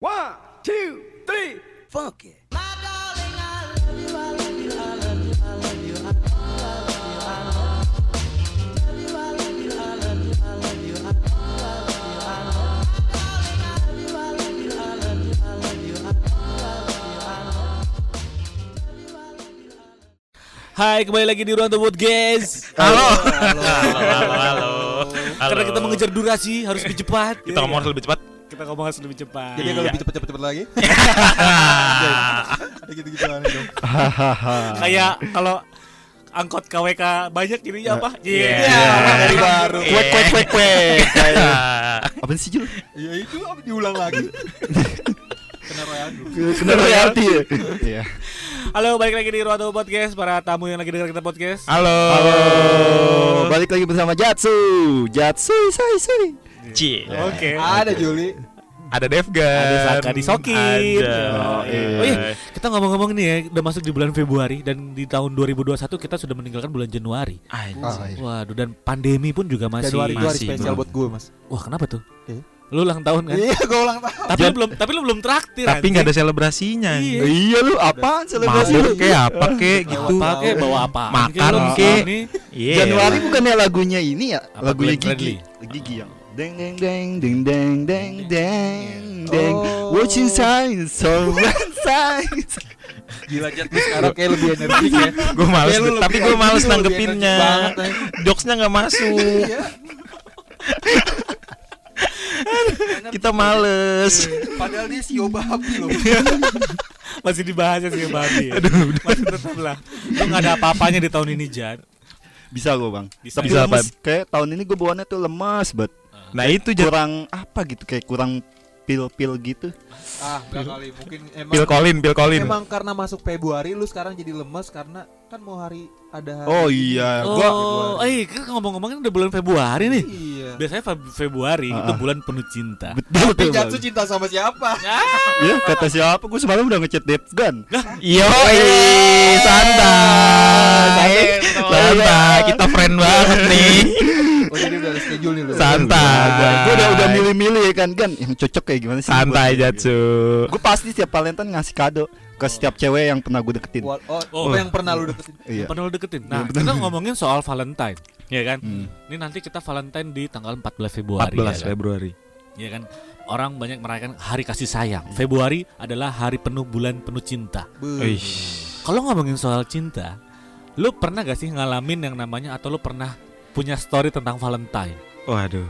One, two, three, funk it. Hai, kembali lagi di Ruang Tebut, guys. Halo. Halo, halo, halo. Karena kita mengejar durasi, harus lebih cepat. kita ngomong harus lebih cepat. Kita ngomong harus lebih cepat. Jadi kalau lebih cepet-cepet lagi Ada gitu-gitu aneh dong Kayak kalau angkot KWK banyak jadinya apa? Iya. Dari baru Kuek, kuek, kuek, kuek. Apa sih Jul? Ya itu apa diulang lagi Kena royalti Kena royalti ya? Iya Halo, balik lagi di Ruang Podcast para tamu yang lagi dengar kita podcast. Halo. Halo Balik lagi bersama Jatsu Jatsu, sorry, sorry Ci. Oke. Ada Juli Ada Devgan. Ada Saka di Sokin. Ada. Oh, iya. Oh iya, kita ngomong-ngomong nih ya, udah masuk di bulan Februari dan di tahun 2021 kita sudah meninggalkan bulan Januari. Anjir. Iya. Waduh, dan pandemi pun juga masih. Januari hari masih, spesial buat gue mas Wah, kenapa tuh? Eh. Lu ulang tahun kan? Iya gue ulang tahun Tapi lu belum tapi lu belum traktir. Tapi nggak ada selebrasinya. Iya. Iya lu apaan selebrasi Mabuk lu? kayak apa kayak gitu. apa kek bawa apa? Makan kek. Iya. Januari bukannya lagunya ini ya? Lagunya? Gigi Gigi yang Deng deng deng deng deng deng deng deng Oh. Watching signs so signs Gila lu sekarang kayak lebih energik ya Gue males, tapi gue males nanggepinnya. Jokesnya nggak masuk. Iya Kita males. Padahal dia si babi loh Masih dibahas ya sih Babi. Ya? Masih tetap lah. Lu nggak ada apa-apanya di tahun ini, Jan. Bisa gue bang Bisa. Tapi Bisa, lemes, Kayak tahun ini gue bawaannya tuh lemas banget Nah itu Kurang apa gitu Kayak kurang pil-pil gitu Ah enggak kali mungkin emang Pil Colin, Pil Colin. Emang karena masuk Februari lu sekarang jadi lemes karena kan mau hari ada hari Oh iya Oh, Gua eh kan ngomong-ngomongin udah bulan Februari nih. Iya. Biasanya Feb- Februari Ah, itu ah. bulan penuh cinta. Betul Tapi tuh Jatsu bang cinta sama siapa? Ya kata siapa Gue semalam udah ngechat Devgan Yo, santai. Santai, kita friend banget nih. Oh jadi udah ada schedule nih lu. Santai. Gue udah udah milih-milih ya kan kan yang cocok kayak gimana sih Santai Jatsu. Gue pasti setiap Valentine ngasih kado ke setiap cewek yang pernah gue deketin. Oh, Oh. apa yang pernah lu deketin? Iya. Pernah lu deketin. Nah, Iya, betul. kita ngomongin soal Valentine, ya kan? Hmm. Ini nanti kita Valentine di tanggal 14 Februari. 14 ya kan? Februari. Ya kan? Orang banyak merayakan hari kasih sayang. Februari adalah hari penuh bulan penuh cinta. Kalau ngomongin soal cinta, lu pernah gak sih ngalamin yang namanya atau lu pernah punya story tentang Valentine? Waduh.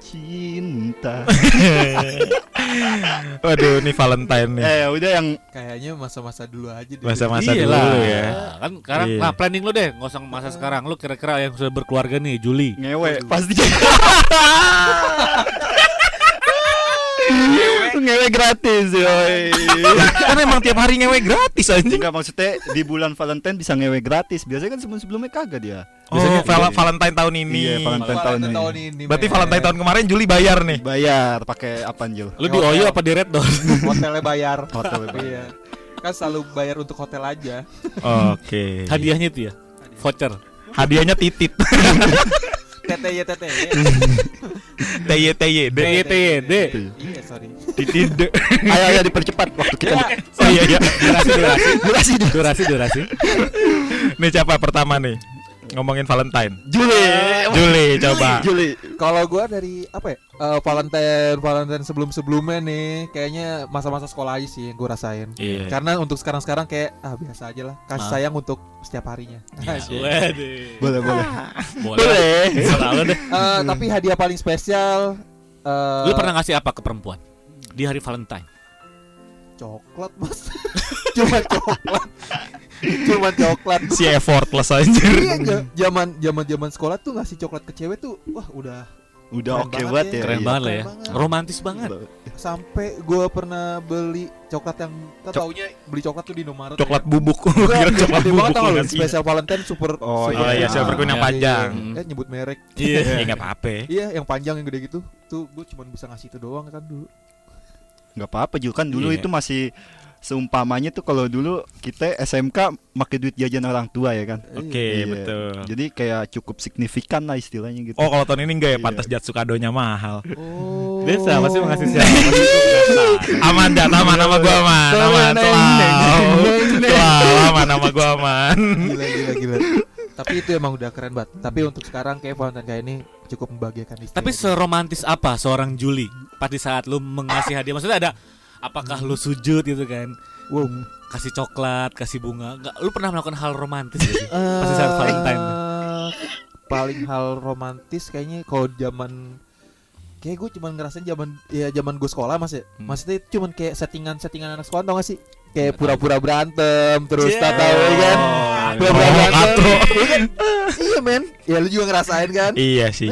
Cinta. Waduh, ini Valentine nih. eh udah yang Kayaknya masa-masa dulu aja deh. Masa-masa dulu ya. Kan sekarang Iya. nah planning lu deh, nggak usah masa sekarang. Lu kira-kira yang sudah berkeluarga nih, Juli. ngewe pasti. ngewe gratis yoi. kan emang tiap hari ngewe gratis anjing. Enggak maksudnya di bulan Valentine bisa ngewe gratis. Biasanya kan sebelum-sebelumnya kagak dia. Oh, Biasanya Val- iya. Valentine tahun ini. Iya, Valentine tahun ini. tahun ini. Berarti men. Valentine tahun kemarin Juli bayar nih. Bayar pakai apa Jul? Lu di Oyo apa di Red Door? hotelnya bayar. Hotel bayar. Iya. Kan selalu bayar untuk hotel aja. Oke. Hadiahnya itu ya, voucher. Hadiahnya titit. TTY TTY. TY TY D. DYTD. Iya, sorry. D. Ayo ayo dipercepat waktu kita. Oh iya iya. Durasi, durasi, Durasi dulu. durasi, durasi. Nih siapa pertama nih? Ngomongin Valentine. Juli. Juli coba. Juli. Kalau gua dari apa ya? eh, Valentine Valentine sebelum-sebelumnya nih kayaknya masa-masa sekolah aja sih yang gua rasain. Iya. Karena untuk sekarang-sekarang kayak ah biasa aja lah. Kasih Ah. sayang untuk setiap harinya. Asik. Waduh. Boleh boleh. Boleh. Deh. Eh, tapi hadiah paling spesial eh Lu pernah ngasih apa ke perempuan di hari Valentine? coklat mas cuma coklat cuma coklat Si effortless anjir. iya zaman zaman zaman sekolah tuh ngasih coklat ke cewek tuh wah udah Udah oke banget banget ya. ya. Keren iya. banget lah ya. banget. Romantis banget. sampai gua pernah beli coklat yang kan Cok- taunya beli coklat tuh di Indomaret Coklat ya. bubuk. Kira coklat banget bubuk tau lu ngasih. spesial Valentine super Oh, Oh iya, silver queen yang Iya. panjang. eh nyebut merek Iya. Ya enggak apa-apa. iya yang panjang yang gede gitu tuh gua cuma bisa ngasih itu doang kan dulu nggak apa-apa juga kan dulu Iya. itu masih seumpamanya tuh kalau dulu kita SMK pakai duit jajan orang tua ya kan. Oke, Iya. betul. Jadi kayak cukup signifikan lah istilahnya gitu. Oh, kalau tahun ini enggak ya Iya. pantas Jatsu kadonya mahal. Oh. Dia siapa sih mengasih siapa? Aman dah, aman nama gua aman. Aman, selalu. Selalu aman nama gua aman. Gila gila gila. Tapi itu emang udah keren banget. Tapi untuk sekarang kayak Valentine kayak ini cukup membahagiakan istri. Tapi seromantis apa seorang Juli pas di saat lu mengasih hadiah? Maksudnya ada apakah lu sujud gitu kan? wow. Kasih coklat, kasih bunga. Enggak, lu pernah melakukan hal romantis sih? Pas saat Valentine. Eh, paling hal romantis kayaknya kalau zaman kayak gue cuman ngerasain zaman ya zaman gue sekolah mas ya Hmm. maksudnya itu cuman kayak settingan settingan anak sekolah tau gak sih kayak pura-pura berantem terus Yeah. tak tahu kan Oh, pura-pura Oh, berantem. Iya iya men ya lu juga ngerasain kan Iya sih.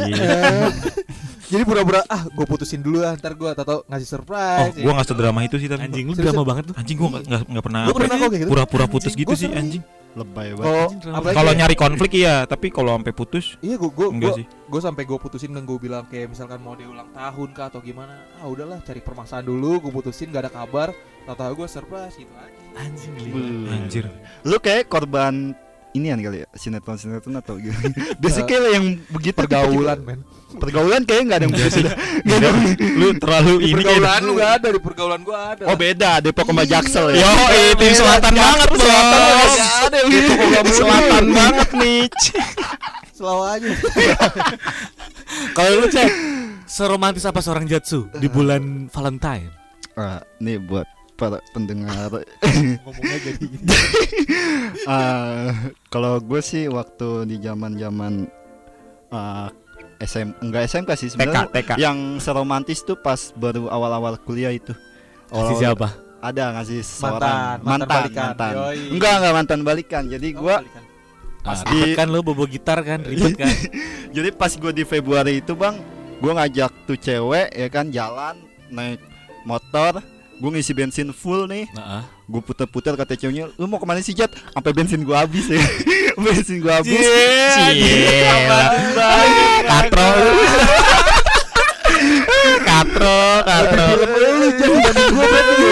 Jadi pura-pura ah gue putusin dulu ah ntar gue atau ngasih Oh, surprise gua enggak sedrama itu sih tapi. Anjing lu Serius? drama banget lu. Anjing gua enggak enggak pernah Lu pernah kok kayak gitu? pura-pura putus gitu sih anjing. Lebay banget. kalau Anjing, nyari konflik iya, tapi kalau sampai putus iya gue gue enggak gue sih. gue sampai gue putusin dan gue bilang kayak misalkan mau dia ulang tahun kah atau gimana ah udahlah cari permasalahan dulu gue putusin gak ada kabar tahu-tahu gue surprise gitu aja Anjing Beuh. Anjir. Lu kayak korban inian kali ya sinetron sinetron atau gitu. Biasanya kayak yang begitu pergaulan men pergaulan kayaknya nggak ada yang begitu. Nggak ada. Lu terlalu di ini pergaulan kayak lu gak ada di pergaulan gue ada Oh beda Depok sama Jaksel ya. Yo, itu yang selatan banget, selatan Bos. nggak ada gitu. Selatan banget nih. selalu aja Kalau lu cek seromantis apa seorang Jatsu di bulan Valentine? Ah, nih buat para pendengar. ngomongnya jadi Ah, kalau gue sih waktu di zaman-zaman ah, SM enggak SMK sih sebenarnya. Yang seromantis tuh pas baru awal-awal kuliah itu. Kasih siapa? Ada ngasih Mantan, seorang mantan balikan. mantan. Yoi. Enggak enggak mantan balikan. Jadi Oh, gua balikan. Pas di- ribet kan lu bobo gitar kan, ribet kan? jadi pas gua di Februari itu, Bang, gua ngajak tuh cewek ya kan jalan naik motor, gua ngisi bensin full nih. Heeh. Gue puter-puter kata ceweknya, lu mau ke mana sih Jat? Sampai bensin gua habis ya. bensin gua habis. Katro. Katro, katro. lu jangan banding gue berarti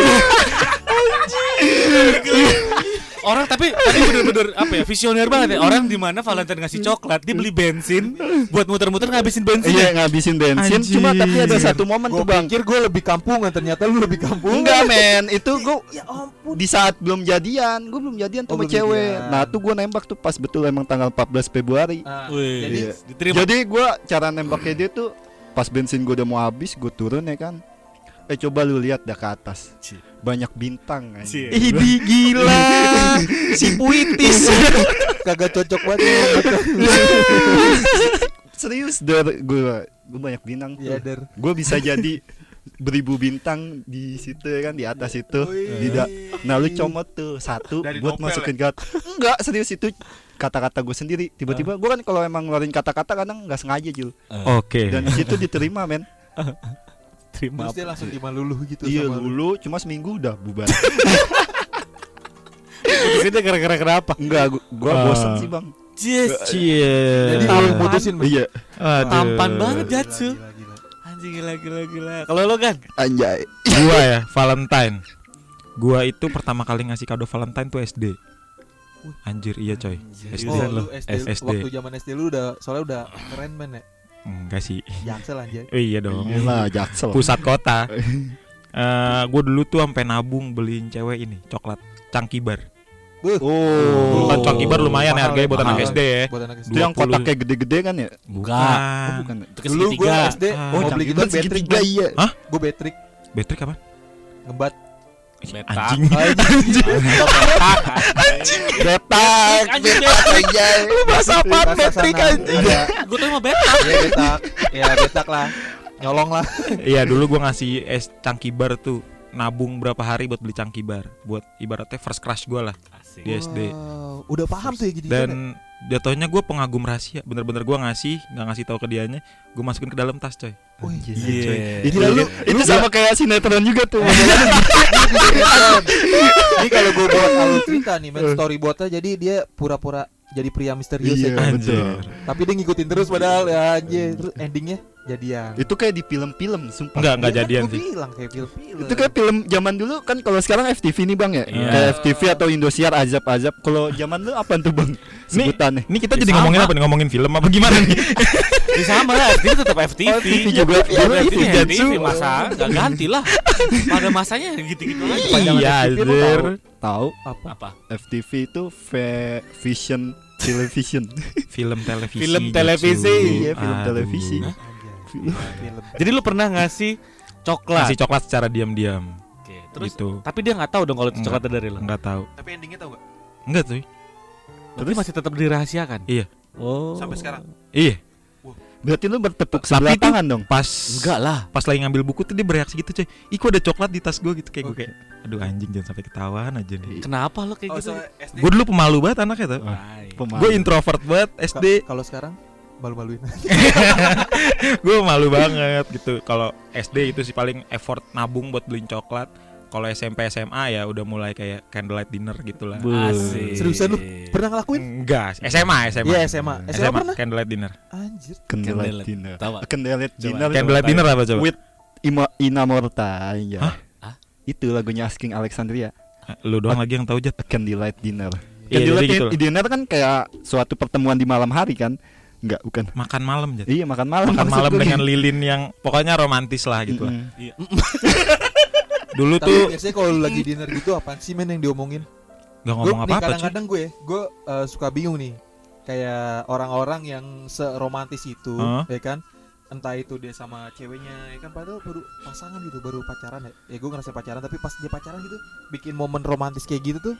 Orang tapi tapi bener-bener apa ya visioner banget ya orang di mana Valentine ngasih coklat dia beli bensin buat muter-muter ngabisin bensin Iya ngabisin bensin, cuma tapi ada Anjir. satu momen gue tuh bang. pikir gue lebih kampungan ternyata lu lebih kampungan Enggak men, itu gua ya ampun di saat belum jadian, gue belum jadian Oh, sama belum cewek. jadian. Nah tuh gue nembak tuh pas betul emang tanggal 14 Februari. Nah, Wih, jadi Iya. diterima Jadi gue cara nembaknya dia tuh pas bensin gue udah mau habis, gue turun ya kan. Eh coba lu lihat dah ke atas, Cie. banyak bintang. anjing. Cie. Idi gila. Si puitis. kagak cocok banget Serius der gue gue banyak bintang ya der Gue bisa jadi beribu bintang di situ ya kan di atas itu. Da- nah lu comot tuh satu Dari buat novel masukin gat. Enggak serius itu kata-kata gue sendiri. Tiba-tiba gue kan kalau emang ngeluarin kata-kata kadang nggak sengaja Jul. Oke. Dan di situ diterima men. Terima terus dia langsung dimaluluh gitu Iya sama lu. dulu cuma seminggu udah bubar. putusinnya gara-gara kenapa Enggak, gua, gua Ah. bosen sih bang. Yes Cie. jadi Tampan. lu mutusin Bang? Iya. Aduh. Tampan banget, Jatsu. gila, gila. anjing gila gila gila kalau lo kan Anjay. Gua ya, Valentine. Gua itu pertama kali ngasih kado Valentine tuh SD. Anjir, iya coy. SD Oh, SD, SD. waktu zaman SD lu udah soalnya udah keren men ya. Enggak sih. Jaksel anjay. Oh, iya dong. Iyalah jaksel. Pusat kota. Eh, gue dulu tuh sampai nabung beliin cewek ini coklat cangkibar. Buh. Oh. Kan cangkibar lumayan ya mahal harganya ya, buat anak. SD ya. Buat anak SD. Itu yang 20. kotaknya gede-gede kan ya? Enggak. Oh, bukan. itu ke Dulu gue segitiga SD Ah. mau beli gitu segitiga iya. Gue Patrick Battery kapan? ngembat. Letak. Anjing. Betak. Anjing, Betak anjay. Lu bahasa Patrick sana. anjing? Ada gue tuh emang betak ya betak. Ya betak lah. Nyolong lah. Iya dulu gua ngasih es cangkibar tuh nabung berapa hari buat beli cangkibar buat ibaratnya first crush gua lah Asik. di SD Wow, udah paham tuh ya jadi dan jatuhnya gua pengagum rahasia bener-bener gua ngasih nggak ngasih tahu ke dianya gua masukin ke dalam tas coy Wih, Iya. Itu, Gila, lu- itu lu sama kayak sinetron juga tuh. Ini kalau gue buat alur cerita nih, men storyboardnya jadi dia pura-pura jadi pria misterius Iya, ya kan. betul. Tapi dia ngikutin terus padahal ya anjir. Terus endingnya jadian. Itu kayak di film-film, sumpah. Enggak, enggak Iya kan jadian gua sih. bilang kayak film-film. Itu kayak film zaman dulu kan kalau sekarang FTV nih Bang ya. Iya. Kayak FTV atau Indosiar azab-azab. Kalau zaman dulu apa tuh Bang? Sebutannya. Ini kita jadi Sama. ngomongin apa nih? Ngomongin film apa gimana nih? Ini sama lah, FTV tetap FTV. Oh, FTV juga. Iya, Dulu FTV, FTV FTV Jetsu. masa nggak ganti lah. Pada masanya gitu-gitu aja. Panjangan Iya, FTV anjir. tahu? Apa? Apa? FTV itu Vision Television. Film televisi. Film televisi. Iya, film televisi. Jadi lu pernah ngasih coklat? Kasih coklat secara diam-diam. Oke, terus gitu. tapi dia nggak tahu dong kalau itu Enggak. coklatnya dari lu. Enggak tahu. Tapi endingnya tau gak? Enggak tuh. Tapi masih tetap dirahasiakan. Iya. Oh. Sampai sekarang. Iya. Berarti lu bertepuk Tapi sebelah tuh- tangan dong. Pas Enggak lah. pas lagi ngambil buku tuh dia bereaksi gitu coy. Ih kok ada coklat di tas gue gitu kayak gue kayak aduh anjing jangan sampai ketahuan aja nih. Kenapa lo kayak Oh, gitu? so. Gue dulu pemalu banget anaknya tuh. Gue introvert banget SD. Kalau sekarang malu-maluin. gue malu banget gitu. Kalau SD itu sih paling effort nabung buat beliin coklat. Kalau SMP SMA ya udah mulai kayak candlelight dinner gitulah. Asik. Seriusan lu? Pernah ngelakuin? Enggak, SMA, SMA. Iya, SMA. SMA pernah? candlelight dinner. Anjir. Candlelight Candlelight. dinner. Tahu? Candlelight dinner. Candlelight dinner apa coba? With Ima Inamorta ya. Hah? Hah? Itu lagunya Asking Alexandria. Lu doang lagi yang tahu Jat. Candlelight dinner. Iya, Candlelight jadi gitu dinner kan kayak suatu pertemuan di malam hari kan? Enggak, bukan. Makan malam Jat. Iya, makan malam. Makan malam gue. dengan lilin yang pokoknya romantis lah gitu lah. Mm-mm. Iya. Dulu Tapi tuh biasanya kalau lagi dinner gitu apaan sih men yang diomongin? Gue ngomong apa-apa kadang-kadang gue gue eh, suka bingung nih. Kayak orang-orang yang seromantis itu, Heeh. ya kan? Entah itu dia sama ceweknya, ya kan padahal baru pasangan gitu, baru pacaran ya. Ya gue ngerasa pacaran tapi pas dia pacaran gitu bikin momen romantis kayak gitu tuh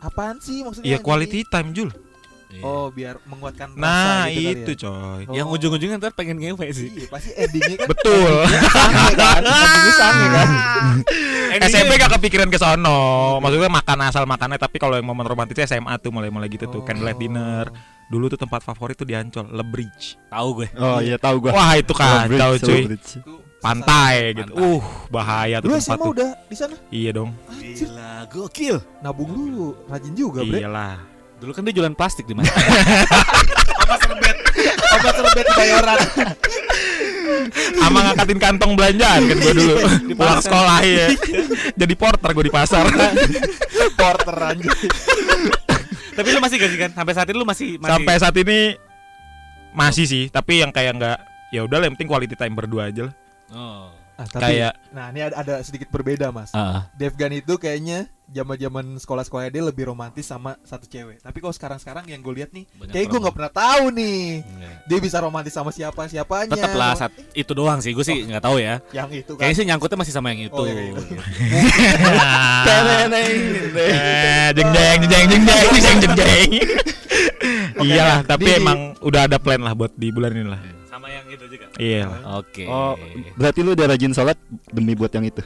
apaan sih maksudnya? Iya Jadi- quality time Jul. Iya. Oh, biar menguatkan Nah rasa gitu kali itu ya. coy. Yang Oh. ujung-ujungnya ntar pengen ngewe sih. Iya, pasti endingnya kan Betul. sange kan? Endingnya sange kan? SMP gak kepikiran ke sono. Maksudnya makan asal makannya tapi kalau yang momen romantisnya SMA tuh mulai-mulai gitu tuh Oh. candlelight dinner. Dulu tuh tempat favorit tuh di Ancol, Le Bridge. Tahu gue. Oh iya tahu gua. Wah, itu kacau Celebrity, cuy. Pantai gitu. Pantai. Uh, bahaya tuh Lu tempat SMA tuh. udah di sana? Iya dong. Anjir, Gila, gokil. nabung dulu, rajin juga, Bre. Iyalah. Dulu kan dia jualan plastik di mana? Obat serbet bayaran. Sama ngangkatin kantong belanjaan kan gue dulu. Pulang sekolah ya. Jadi porter gue di pasar. Porter anjir. Tapi lu masih gaji kan? Sampai saat ini lu masih masih Sampai saat ini masih sih, tapi yang kayak nggak ya udah yang penting quality time berdua aja lah. Oh. Ah, tapi, kayak nah ini ada, ada sedikit berbeda mas. Ah, ah. Uh. Devgan itu kayaknya zaman zaman sekolah sekolah dia lebih romantis sama satu cewek. Tapi kok sekarang sekarang yang gue lihat nih, Banyak kayak gue nggak pernah tahu nih yeah. dia bisa romantis sama siapa siapanya. Tetap lah saat itu doang sih gue sih oh. nggak oh. tahu ya. Yang itu kan. Kayaknya sih nyangkutnya masih sama yang itu. Oh, iya, iya, iya. eh, deng deng deng deng deng deng deng. Iyalah, tapi emang udah ada plan lah buat di bulan ini lah sama yang itu juga. Iya. Oke. Oh, berarti lu udah rajin sholat demi buat yang itu.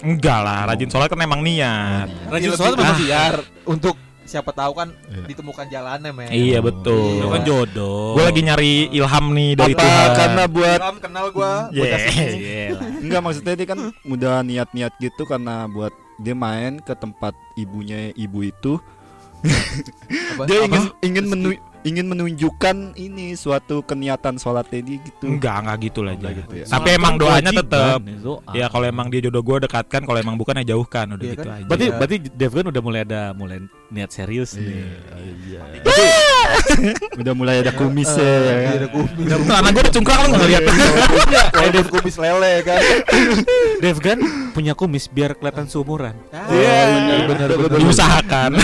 Enggak lah, rajin sholat kan emang niat. Rajin Lebih sholat memang ah. biar untuk siapa tahu kan Iya. ditemukan jalannya, men. Iya betul. Itu kan jodoh. Gue lagi nyari ilham nih dari Apa Tuhan. karena buat Ilham kenal Yeah. sini. Iya lah. enggak maksudnya dia kan udah niat-niat gitu karena buat dia main ke tempat ibunya ibu itu Apa? dia Apa? ingin ingin menu, ingin menunjukkan ini suatu keniatan sholatnya dia gitu Enggak, enggak gitu lah Enggak aja. gitu ya. Tapi Sholat emang doanya tetap. Ya kalau emang dia jodoh gue dekatkan, kalau emang bukan ya jauhkan, udah Iya gitu kan? aja. Berarti Iya. berarti Devgan udah mulai ada mulai niat serius nih. iya udah mulai ada kumisnya Eh, ya iya, kan? ada kumis. Anak gue udah cungkrak lu nggak Kayak ada kumis lele kan. Devgan punya kumis biar kelihatan seumuran. Iya, benar benar. Diusahakan.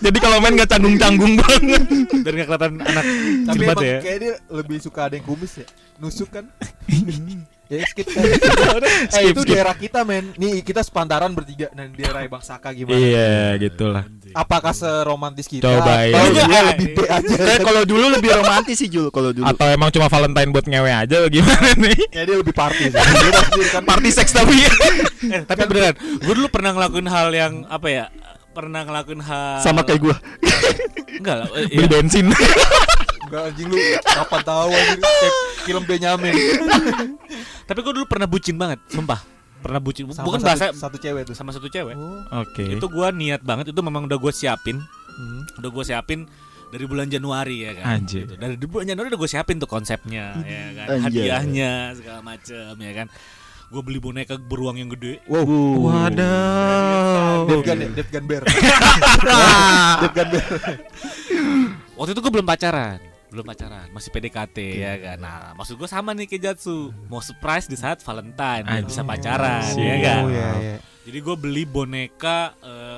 Jadi kalau main nggak canggung-canggung banget. Biar nggak kelihatan anak Tapi emang ya. kayak dia lebih suka ada yang kumis ya. Nusuk kan. ya skip kan. eh Skip, itu skip. daerah kita men. Nih kita sepantaran bertiga dan di daerah Bang Saka gimana? Iya, gitulah. Apakah seromantis kita? Coba ya. Dia lebih B aja. Kayak kalau dulu lebih romantis sih Jul kalau dulu Atau emang cuma Valentine buat ngewe aja gimana nih? Ya dia lebih party sih. Dia kan. Party seks tapi Eh, tapi beneran, gue dulu pernah ngelakuin hal yang apa ya? Pernah ngelakuin hal sama kayak gua Enggak lah. eh, beli iya. bensin. Enggak anjing lu kapan tahu anjing kayak film Benyamin. Tapi gue dulu pernah bucin banget, sumpah. Pernah bucin. Sama Bukan satu, bahasa satu cewek tuh. sama satu cewek. Oh. Oke. Itu gue niat banget, itu memang udah gue siapin, Hmm. udah gue siapin dari bulan Januari ya kan. Anjir. Gitu. Dari bulan Januari udah gue siapin tuh konsepnya ya kan, Anjay. hadiahnya segala macem ya kan. Gue beli boneka beruang yang gede. Wow. Ya, Devgan Bear. Waktu itu gue belum pacaran, belum pacaran, masih PDKT ya kan. Nah, maksud gue sama nih ke Jatsu, mau surprise di saat Valentine, Anjir. bisa pacaran, Siap. ya kan. Oh iya iya. Jadi gue beli boneka eh,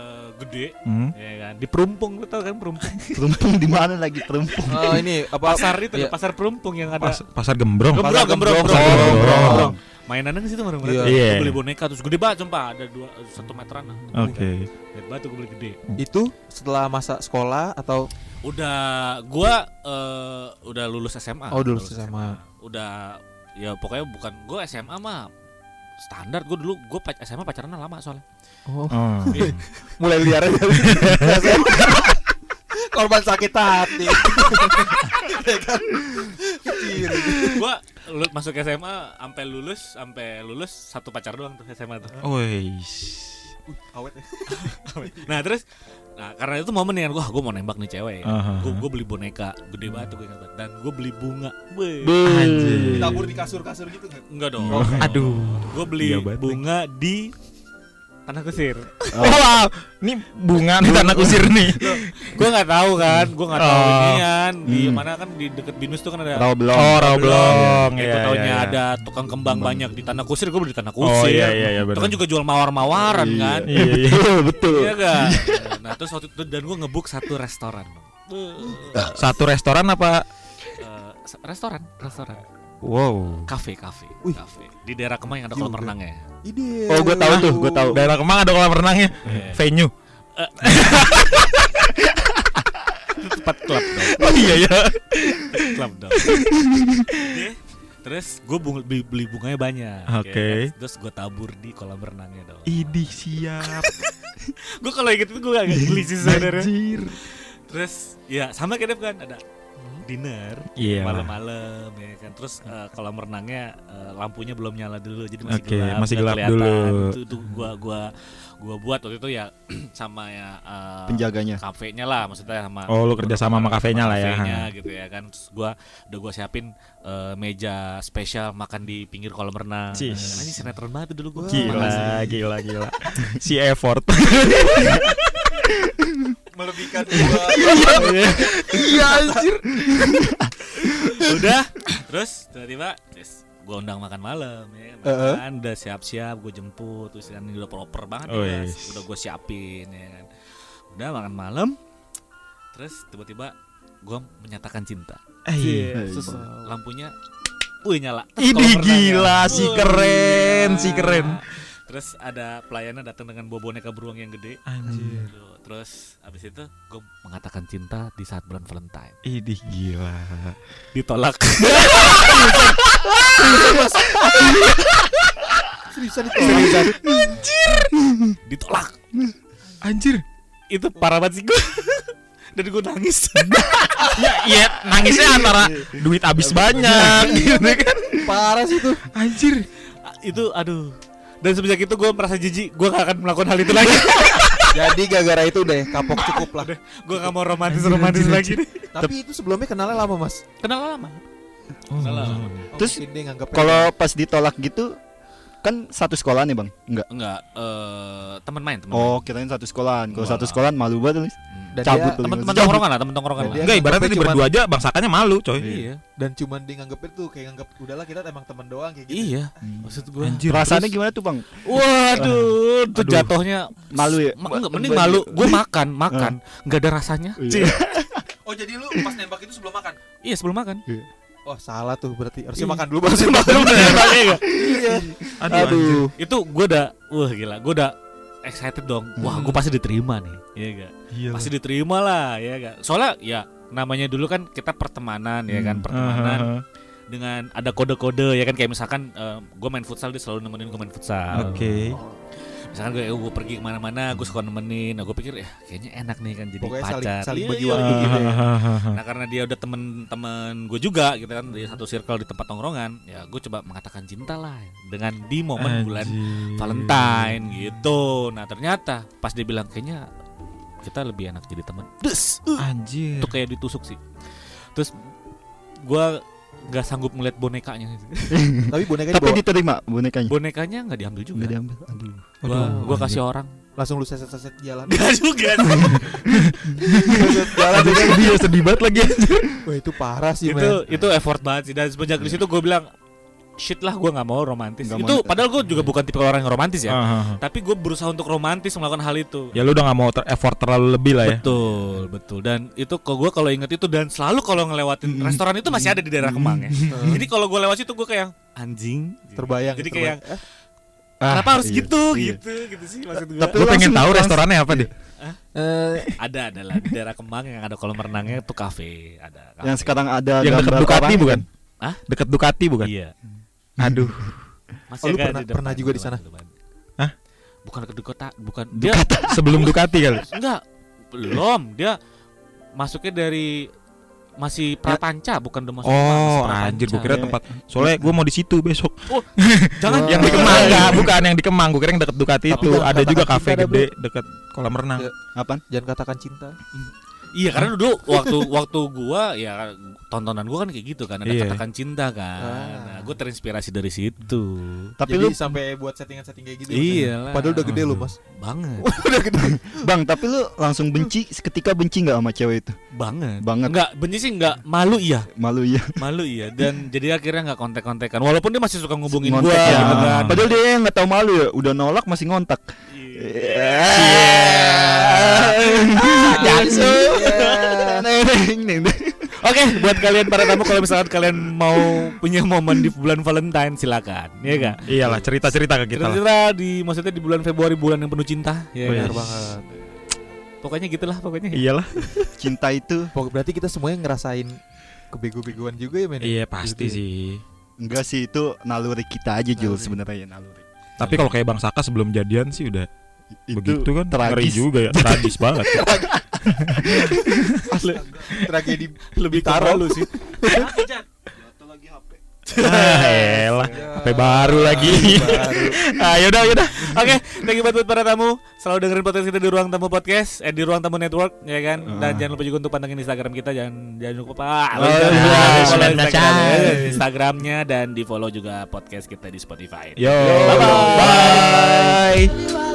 gede, Hmm? ya kan. Di Perumpung, lu tau kan Perumpung? Perumpung di mana lagi perumpung? Oh ini apa pasar itu, Iya. pasar Perumpung yang ada. Pas- pasar gembrong. Gembrong, Pasar gembrong, Gembrong. gembrong, Oh, gembrong, gembrong. Mainannya di situ Iya. Iya. Gue beli boneka terus gede banget sumpah, ada dua satu meteran. lah. Oke. Gede banget tuh gue beli gede. itu setelah masa sekolah atau Udah gua eh, udah lulus SMA. Oh, udah lulus SMA. Udah ya pokoknya bukan gua SMA mah standar gua dulu gua pac- SMA pacaran lama soalnya. oh, Oh. mulai liar aja. Korban sakit hati. Ya kan? Gua lu- masuk SMA sampai lulus sampai lulus satu pacar doang tuh SMA tuh. Wais. Awet ya. Nah, terus nah karena itu momen kan gua gua mau nembak nih cewek ya. Aha. Gua, gua beli boneka gede banget tuh gua ingat banget. dan gua beli bunga. Weh. Anjir. Tabur di kasur-kasur gitu kan. Enggak dong. Aduh. Gua beli Iya bunga di tanah kusir. Wow, ini bunga nih tanah kusir nih. gue nggak tahu kan gue nggak tahu Oh. ini kan di Hmm. mana kan di deket binus tuh kan ada belum. Oh, Rablong. ya, taunya iya, iya. ada tukang kembang banyak di tanah kusir gue beli di tanah Oh kusir iya iya iya itu benar. kan juga jual mawar-mawaran Iya. kan Iya iya. Betul, betul. iya kan nah terus waktu itu dan gue ngebuk satu restoran Satu restoran apa? eh, restoran restoran Wow. kafe kafe Wih. kafe di daerah Kemang yang ada kolam Juga. renangnya Ide. Oh, gua tahu tuh, gua tahu. Daerah Kemang ada kolam renangnya. Iya. Venue. tempat klub dong Oh iya ya. klub dong terus gue beli, beli bunganya banyak ya Oke. kan? terus gue tabur di kolam renangnya dong Idih siap. gue kalau inget itu gue agak geli sih sebenarnya Anjir. terus ya sama kayak Dev kan ada dinner Iya. malam-malam ya kan terus eh, kolam renangnya eh, lampunya belum nyala dulu jadi masih Oke, gelap masih gelap dulu. itu, itu gua gua gua buat waktu itu ya sama ya eh, Penjaganya. kafenya lah maksudnya sama Oh, lu kerja sama sama kafenya lah ya. kafenya gitu ya kan terus gua udah gua siapin eh, meja spesial makan di pinggir kolam renang Cis. ini sinetron banget dulu gua Gila, gila, gila. Si effort. melebihkan gua. Iya anjir. udah terus tiba-tiba yes, gue undang makan malam ya kan Heeh. Makan, udah siap-siap gue jemput terus kan udah proper banget Oh, ya, yes. guys. udah gue siapin ya kan udah makan malam terus tiba-tiba gue menyatakan cinta Eh, terus lampunya wih nyala Ini gila, si wih, keren, si gila. keren. Terus ada pelayannya datang dengan bawa boneka beruang yang gede Anjir. Tuh, terus abis itu gue mengatakan cinta di saat bulan Valentine Idih gila. ditolak Seriusan itu. ditolak Anjir. itu parah banget sih gue dan gue nangis Ya, iya nangisnya antara duit habis banyak gitu kan. Parah sih itu. Anjir. itu aduh dan semenjak itu gue merasa jijik gue gak akan melakukan hal itu lagi. Jadi gara-gara itu deh kapok cukup lah. gue gak mau romantis romantis Anjir, lagi. Nih Tapi itu sebelumnya kenalnya lama, Mas. kenal lama? Salah. Oh, Terus, mungkin dia nganggapnya- Kalau pas ditolak gitu kan satu sekolah nih bang? Enggak enggak eh teman main teman oh kirain satu sekolahan. Kalau satu lah. sekolahan malu banget Lis. Dan cabut dia, Cabut. tongkrongan lah teman tongkrongan lah Enggak ibaratnya di berdua aja bangsakannya malu coy. iya dan cuman dia nganggep itu kayak nganggep udahlah kita emang teman doang kayak gitu. iya maksud gue Anjir. perasaannya gimana tuh bang waduh tuh Aduh. jatuhnya malu ya Ma- enggak mending malu gue makan makan nggak ada rasanya Iya. Oh, jadi lu pas nembak itu sebelum makan? iya sebelum makan Oh, salah tuh berarti. Harusnya Iya. makan dulu baru makan. Iya. Aduh, anjir. itu gue udah wah gila gue udah excited dong. Wah gue pasti diterima nih. Iya gak Iya. pasti diterima lah ya gak soalnya ya namanya dulu kan kita pertemanan ya kan pertemanan Aha. dengan ada kode-kode ya kan? Kayak misalkan gue main futsal dia selalu nemenin gue main futsal. Oke. Misalkan gue gue pergi ke mana-mana gue suka nemenin nah gue pikir ya kayaknya enak nih kan jadi Pokoknya saling- pacar saling Iya, berjuang iya, gitu iya. ya. nah karena dia udah temen-temen gue juga gitu kan di satu circle di tempat tongkrongan ya gue coba mengatakan cinta lah dengan di momen bulan Anjir. Valentine gitu nah ternyata pas dia bilang kayaknya kita lebih enak jadi teman des uh, Anjir. itu kayak ditusuk sih terus gua nggak sanggup ngeliat bonekanya Tapi bonekanya Tapi dibawa, diterima bonekanya. bonekanya nggak diambil juga Nggak diambil. Aduh. gua Aduh, gua kasih orang langsung lu seset-seset jalan. nggak juga jalan Aduh, sedih sedih banget lagi. Wah, itu parah sih, itu men. itu effort banget sih dan semenjak di situ gue bilang shit lah gue nggak mau romantis Nggak itu mau. padahal gue juga bukan tipe orang yang romantis ya Ah, ah, ah. tapi gue berusaha untuk romantis melakukan hal itu Ya lu udah gak mau ter effort terlalu lebih lah ya. betul betul dan itu kok gue kalau inget itu dan selalu kalau ngelewatin restoran itu masih ada di daerah Kemang ya jadi kalau gue lewat situ gue kayak anjing terbayang. jadi terbayang. kayak Eh, kenapa harus iya, gitu iya. gitu gitu sih maksud gue Tapi Gue pengen langsung- tahu langsung- restorannya apa deh. eh, ada ada lah di daerah Kemang yang ada kolam renangnya tuh kafe ada kafe. Yang sekarang ada Yang deket gambar Ducati bukan? Hah? Deket Ducati bukan? iya Aduh. masih Oh, lu pernah- depan, pernah juga di sana? Hah? bukan ke kota bukan dia Sebelum Ducati kali. Enggak, belum. Dia masuknya dari masih prapanca bukan udah masuk Kemang, masih Oh, anjir gua kira tempat. Soalnya gua mau di situ besok. Jangan yang di Kemang enggak, bukan yang di Kemang. Gua kira yang deket Ducati Tapi itu. Ada juga kafe gede deket kolam renang. Ya. Apaan? jangan katakan cinta. Iya, karena dulu waktu waktu gua ya tontonan gua kan kayak gitu kan, ada Iya. katakan cinta kan. Ah. Nah, gua terinspirasi dari situ. Tapi Jadi lu sampai buat settingan-setting kayak gitu. Iya lah. Padahal udah gede lu, Mas. Banget. udah gede. Bang, tapi lu langsung benci seketika benci nggak sama cewek itu? Banget. Banget. Enggak, benci sih enggak, malu iya. Malu ya. Malu iya dan jadi akhirnya nggak kontak-kontakan walaupun dia masih suka ngubungin Ngontak gua ya. gitu kan. Padahal dia yang nggak tahu malu ya, udah nolak masih ngontak. Oke, buat kalian para tamu kalau misalkan kalian mau punya momen di bulan Valentine silakan, ya kak. Iyalah, cerita-cerita ke kita. Kira-kira di maksudnya di bulan Februari bulan yang penuh cinta, ya iya. banget. Pokoknya gitulah pokoknya. Iyalah. Cinta itu Pokok- Berarti kita semuanya ngerasain kebego-begoan juga ya, men. Iya, pasti Gitu ya. sih. enggak sih itu naluri kita aja Jul sebenarnya ya naluri. Tapi kalau kayak Bang Saka sebelum jadian sih udah Itu begitu kan ngeri tragis. juga ya, tragis banget. Tragedi Lebih Taro. lu sih. ah, elah, HP baru lagi. ah, yaudah, yaudah. Oke, thank you buat buat para tamu. Selalu dengerin podcast kita di Ruang Tamu Podcast, eh di Ruang Tamu Network, ya kan. Dan Ah. jangan lupa juga untuk pantengin Instagram kita, jangan jangan lupa ah, Oh, iya, lupa follow Instagram. Instagram- Instagramnya dan di follow juga podcast kita di Spotify. Yo. Bye-bye. Bye. Bye.